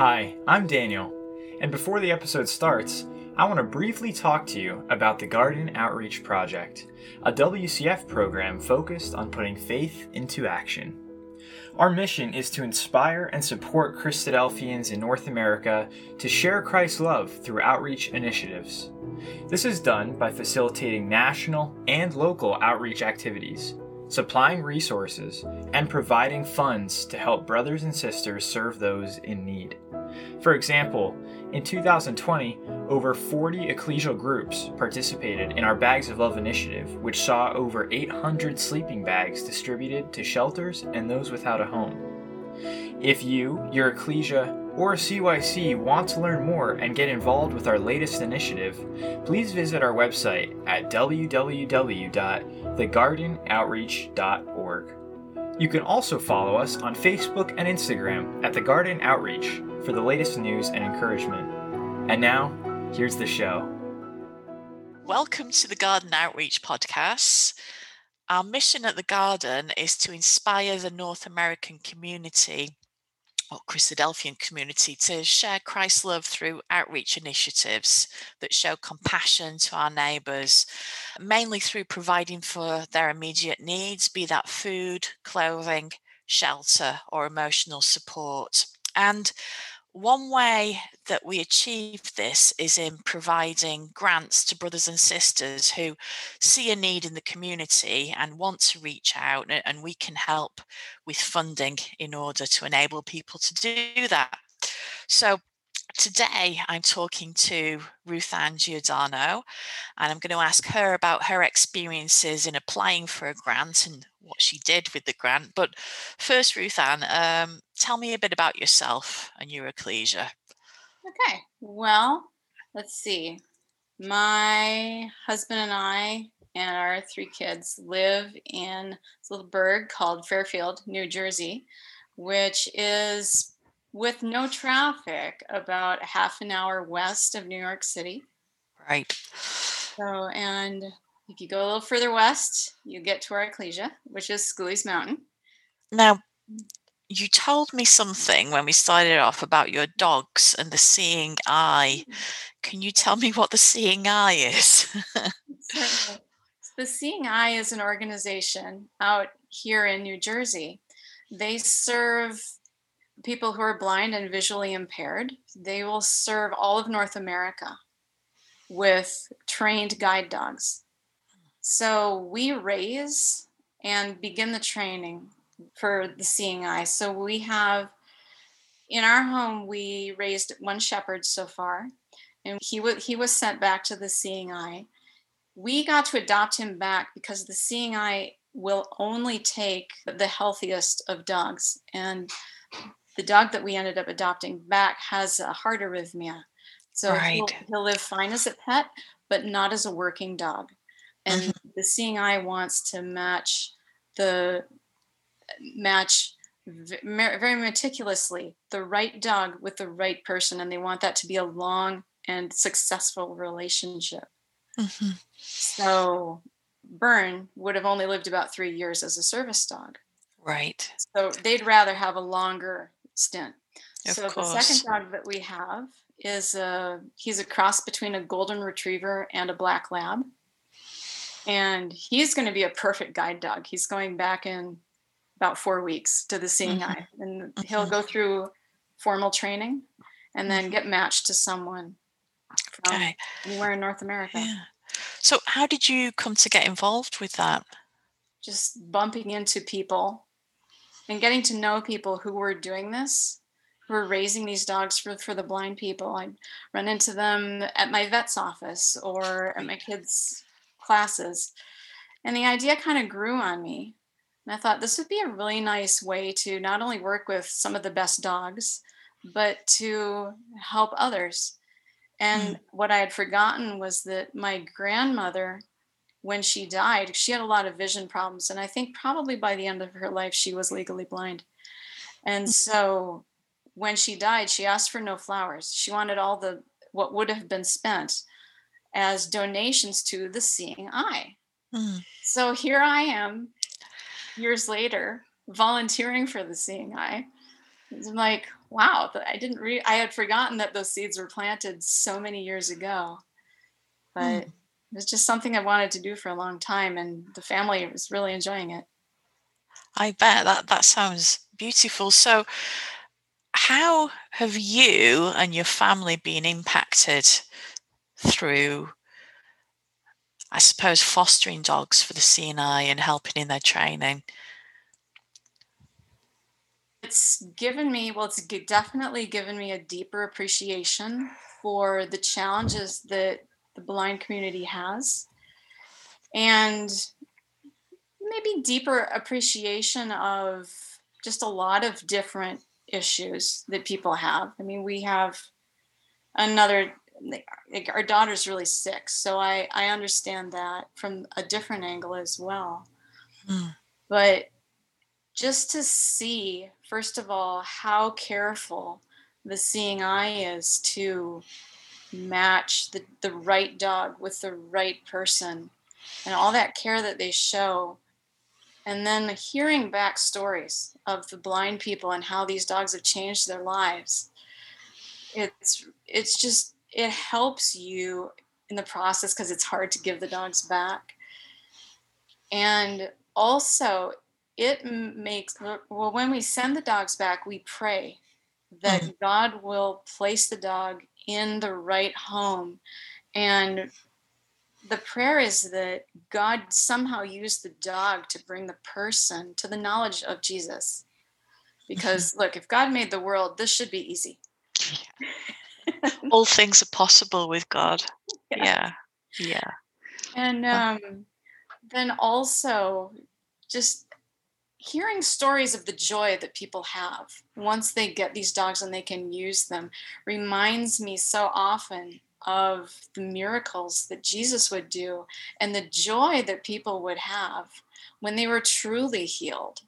Hi, I'm Daniel, and before the episode starts, I want to briefly talk to you about the Garden Outreach Project, a WCF program focused on putting faith into action. Our mission is to inspire and support Christadelphians in North America to share Christ's love through outreach initiatives. This is done by facilitating national and local outreach activities, supplying resources, and providing funds to help brothers and sisters serve those in need. For example, in 2020, over 40 ecclesial groups participated in our Bags of Love initiative, which saw over 800 sleeping bags distributed to shelters and those without a home. If you, your ecclesia, or CYC want to learn more and get involved with our latest initiative, please visit our website at www.thegardenoutreach.org. You can also follow us on Facebook and Instagram at The Garden Outreach for the latest news and encouragement. And now, here's the show. Welcome to the Garden Outreach Podcast. Our mission at the Garden is to inspire the North American community or Christadelphian community to share Christ's love through outreach initiatives that show compassion to our neighbours, mainly through providing for their immediate needs, be that food, clothing, shelter, or emotional support. And one way that we achieve this is in providing grants to brothers and sisters who see a need in the community and want to reach out, and we can help with funding in order to enable people to do that. So, Today, I'm talking to Ruthanne Giordano, and I'm going to ask her about her experiences in applying for a grant and what she did with the grant. But first, Ruthanne, um, tell me a bit about yourself and your ecclesia. Okay, well, let's see. My husband and I and our three kids live in this little burg called Fairfield, New Jersey, which is with no traffic, about half an hour west of New York City. Right. So, and if you go a little further west, you get to our ecclesia, which is Schooley's Mountain. Now, you told me something when we started off about your dogs and the seeing eye. Mm-hmm. Can you tell me what the seeing eye is? The Seeing Eye is an organization out here in New Jersey. They serve people who are blind and visually impaired. They will serve all of North America with trained guide dogs. So we raise and begin the training for the seeing eye. So we have in our home we raised one shepherd so far and he was he was sent back to the seeing eye. We got to adopt him back because the seeing eye will only take the healthiest of dogs and the dog that we ended up adopting back has a heart arrhythmia. So right. he'll, he'll, live fine as a pet, but not as a working dog. And mm-hmm. the seeing eye wants to match the match very meticulously the right dog with the right person, and they want that to be a long and successful relationship. Mm-hmm. So Burn would have only lived about three years as a service dog. Right. So they'd rather have a longer stint. Of so course. the second dog that we have is a he's a cross between a golden retriever and a black lab. And he's going to be a perfect guide dog. He's going back in about four weeks to the seeing mm-hmm. eye, and he'll go through formal training and then mm-hmm. get matched to someone from okay. anywhere in North America. Yeah. So, how did you come to get involved with that? Just bumping into people and getting to know people who were doing this, who were raising these dogs for, for the blind people. I'd run into them at my vet's office or at my kids' classes. And the idea kind of grew on me. And I thought this would be a really nice way to not only work with some of the best dogs, but to help others. And mm. what I had forgotten was that my grandmother when she died, she had a lot of vision problems. And I think probably by the end of her life, she was legally blind. And mm. so when she died, she asked for no flowers. She wanted all the what would have been spent as donations to the seeing eye. Mm. So here I am years later volunteering for the seeing eye. I'm like, wow, I didn't re- I had forgotten that those seeds were planted so many years ago. But mm. it was just something I wanted to do for a long time and the family was really enjoying it. I bet that that sounds beautiful. So how have you and your family been impacted through I suppose fostering dogs for the Seeing Eye and helping in their training? It's given me, well, it's definitely given me a deeper appreciation for the challenges that the blind community has and maybe deeper appreciation of just a lot of different issues that people have. I mean, we have another like our daughter's really sick so i i understand that from a different angle as well mm. but just to see first of all how careful the seeing eye is to match the, the right dog with the right person and all that care that they show and then hearing back stories of the blind people and how these dogs have changed their lives it's it's just it helps you in the process because it's hard to give the dogs back. And also, it makes, well, when we send the dogs back, we pray that mm-hmm. God will place the dog in the right home. And the prayer is that God somehow used the dog to bring the person to the knowledge of Jesus. Because look, if God made the world, this should be easy. Yeah. all things are possible with God. Yeah. Yeah. yeah. And um, then also just hearing stories of the joy that people have once they get these dogs and they can use them reminds me so often of the miracles that Jesus would do and the joy that people would have when they were truly healed.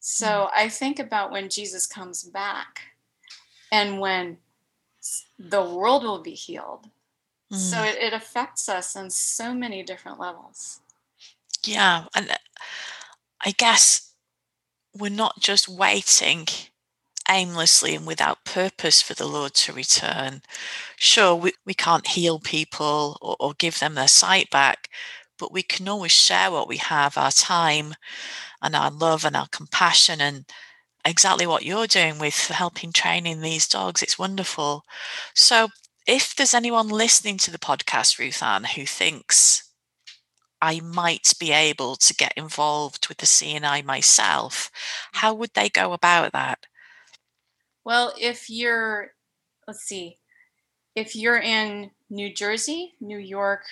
So mm. I think about when Jesus comes back and when the world will be healed. Mm. So it, it affects us on so many different levels. Yeah. And uh, I guess we're not just waiting aimlessly and without purpose for the Lord to return. Sure, we, we can't heal people or, or give them their sight back, but we can always share what we have our time and our love and our compassion and exactly what you're doing with helping training these dogs. It's wonderful. So, if there's anyone listening to the podcast, Ruthanne, who thinks I might be able to get involved with the Seeing Eye myself, how would they go about that? Well, if you're, let's see, if you're in New Jersey, New York,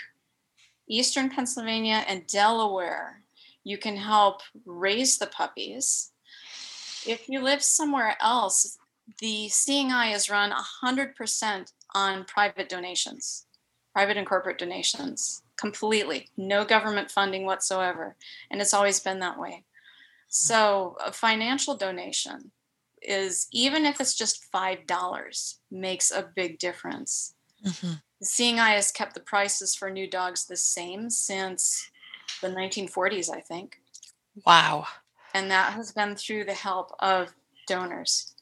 Eastern Pennsylvania, and Delaware, you can help raise the puppies if you live somewhere else, the Seeing Eye is run 100% on private donations, private and corporate donations, completely. No government funding whatsoever. And it's always been that way. So a financial donation is, even if it's just $5, makes a big difference. Mm-hmm. The Seeing Eye has kept the prices for new dogs the same since the 1940s, I think. Wow and that has been through the help of donors.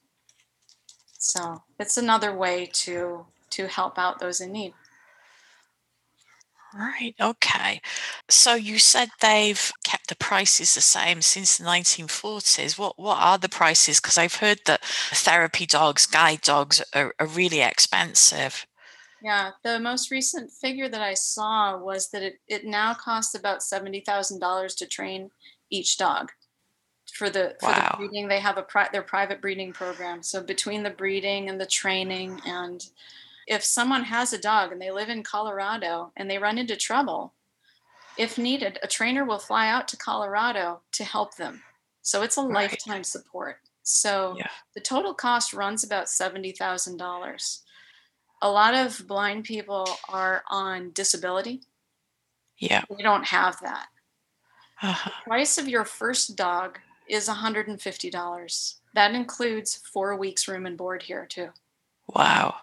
So it's another way to to help out those in need. Right. Okay. So you said they've kept the prices the same since the 1940s. What what are the prices? Because I've heard that therapy dogs, guide dogs, are, are really expensive. Yeah, the most recent figure that I saw was that it, it now costs about seventy thousand dollars to train each dog for the for wow. the breeding. They have a pri- their private breeding program. So between the breeding and the training, and if someone has a dog and they live in Colorado and they run into trouble, if needed, a trainer will fly out to Colorado to help them. So it's a right. lifetime support. So yeah. the total cost runs about seventy thousand dollars. A lot of blind people are on disability. Yeah, we don't have that. Uh-huh. The price of your first dog is $150. That includes four weeks room and board here too. Wow.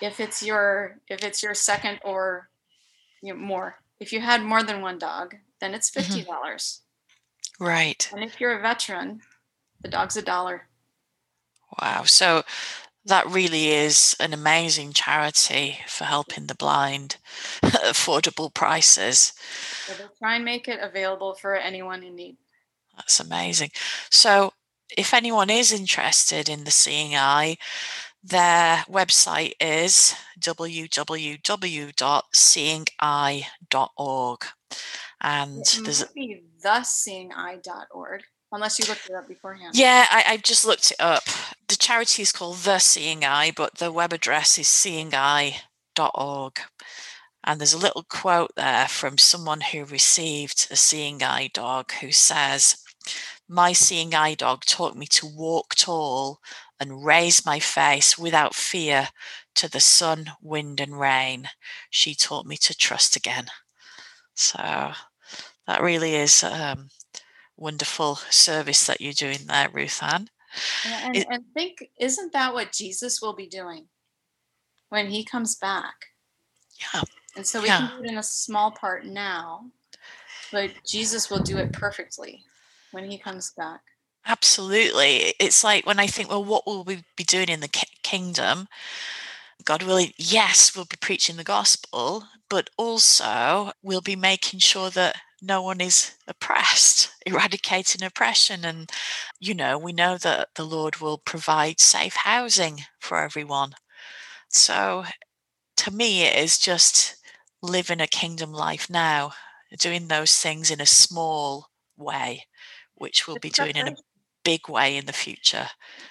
If it's your if it's your second or you know, more, if you had more than one dog, then it's mm-hmm. fifty dollars. Mm-hmm. Right. And if you're a veteran, the dog's a dollar. Wow. So that really is an amazing charity for helping the blind affordable prices. So they try and make it available for anyone in need. That's amazing. So, if anyone is interested in the Seeing Eye, their website is www.seeingeye.org. And It there's might be theseeingeye.org, unless you looked it up beforehand. Yeah, I, I just looked it up. The charity is called The Seeing Eye, but the web address is seeingeye.org. And there's a little quote there from someone who received a seeing eye dog who says, My seeing eye dog taught me to walk tall and raise my face without fear to the sun, wind, and rain. She taught me to trust again. So that really is um, wonderful service that you're doing there, Ruthanne. And, and, and think, isn't that what Jesus will be doing when he comes back? Yeah. And so we Yeah. can do it in a small part now, but Jesus will do it perfectly when he comes back. Absolutely. It's like when I think, well, what will we be doing in the ki- kingdom? God willing, yes, we'll be preaching the gospel, but also we'll be making sure that no one is oppressed, eradicating oppression. And, you know, we know that the Lord will provide safe housing for everyone. So to me, it is just living a kingdom life now, doing those things in a small way, which we'll be doing in a big way in the future,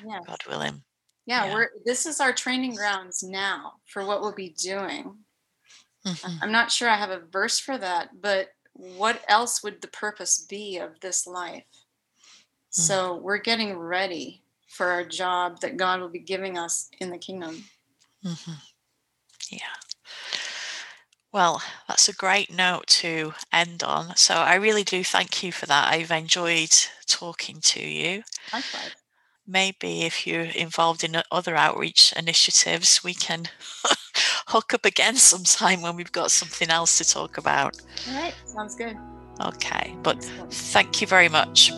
Yeah. God willing. Yeah, Yeah. we're this is our training grounds now for what we'll be doing. Mhm. I'm not sure I have a verse for that, but what else would the purpose be of this life? So we're getting ready for our job that God will be giving us in the kingdom. Mhm. Yeah. Well, that's a great note to end on. So I really do thank you for that. I've enjoyed talking to you. Likewise. Maybe if you're involved in other outreach initiatives, we can hook up again sometime when we've got something else to talk about. All right, sounds good. Okay. But thank you very much.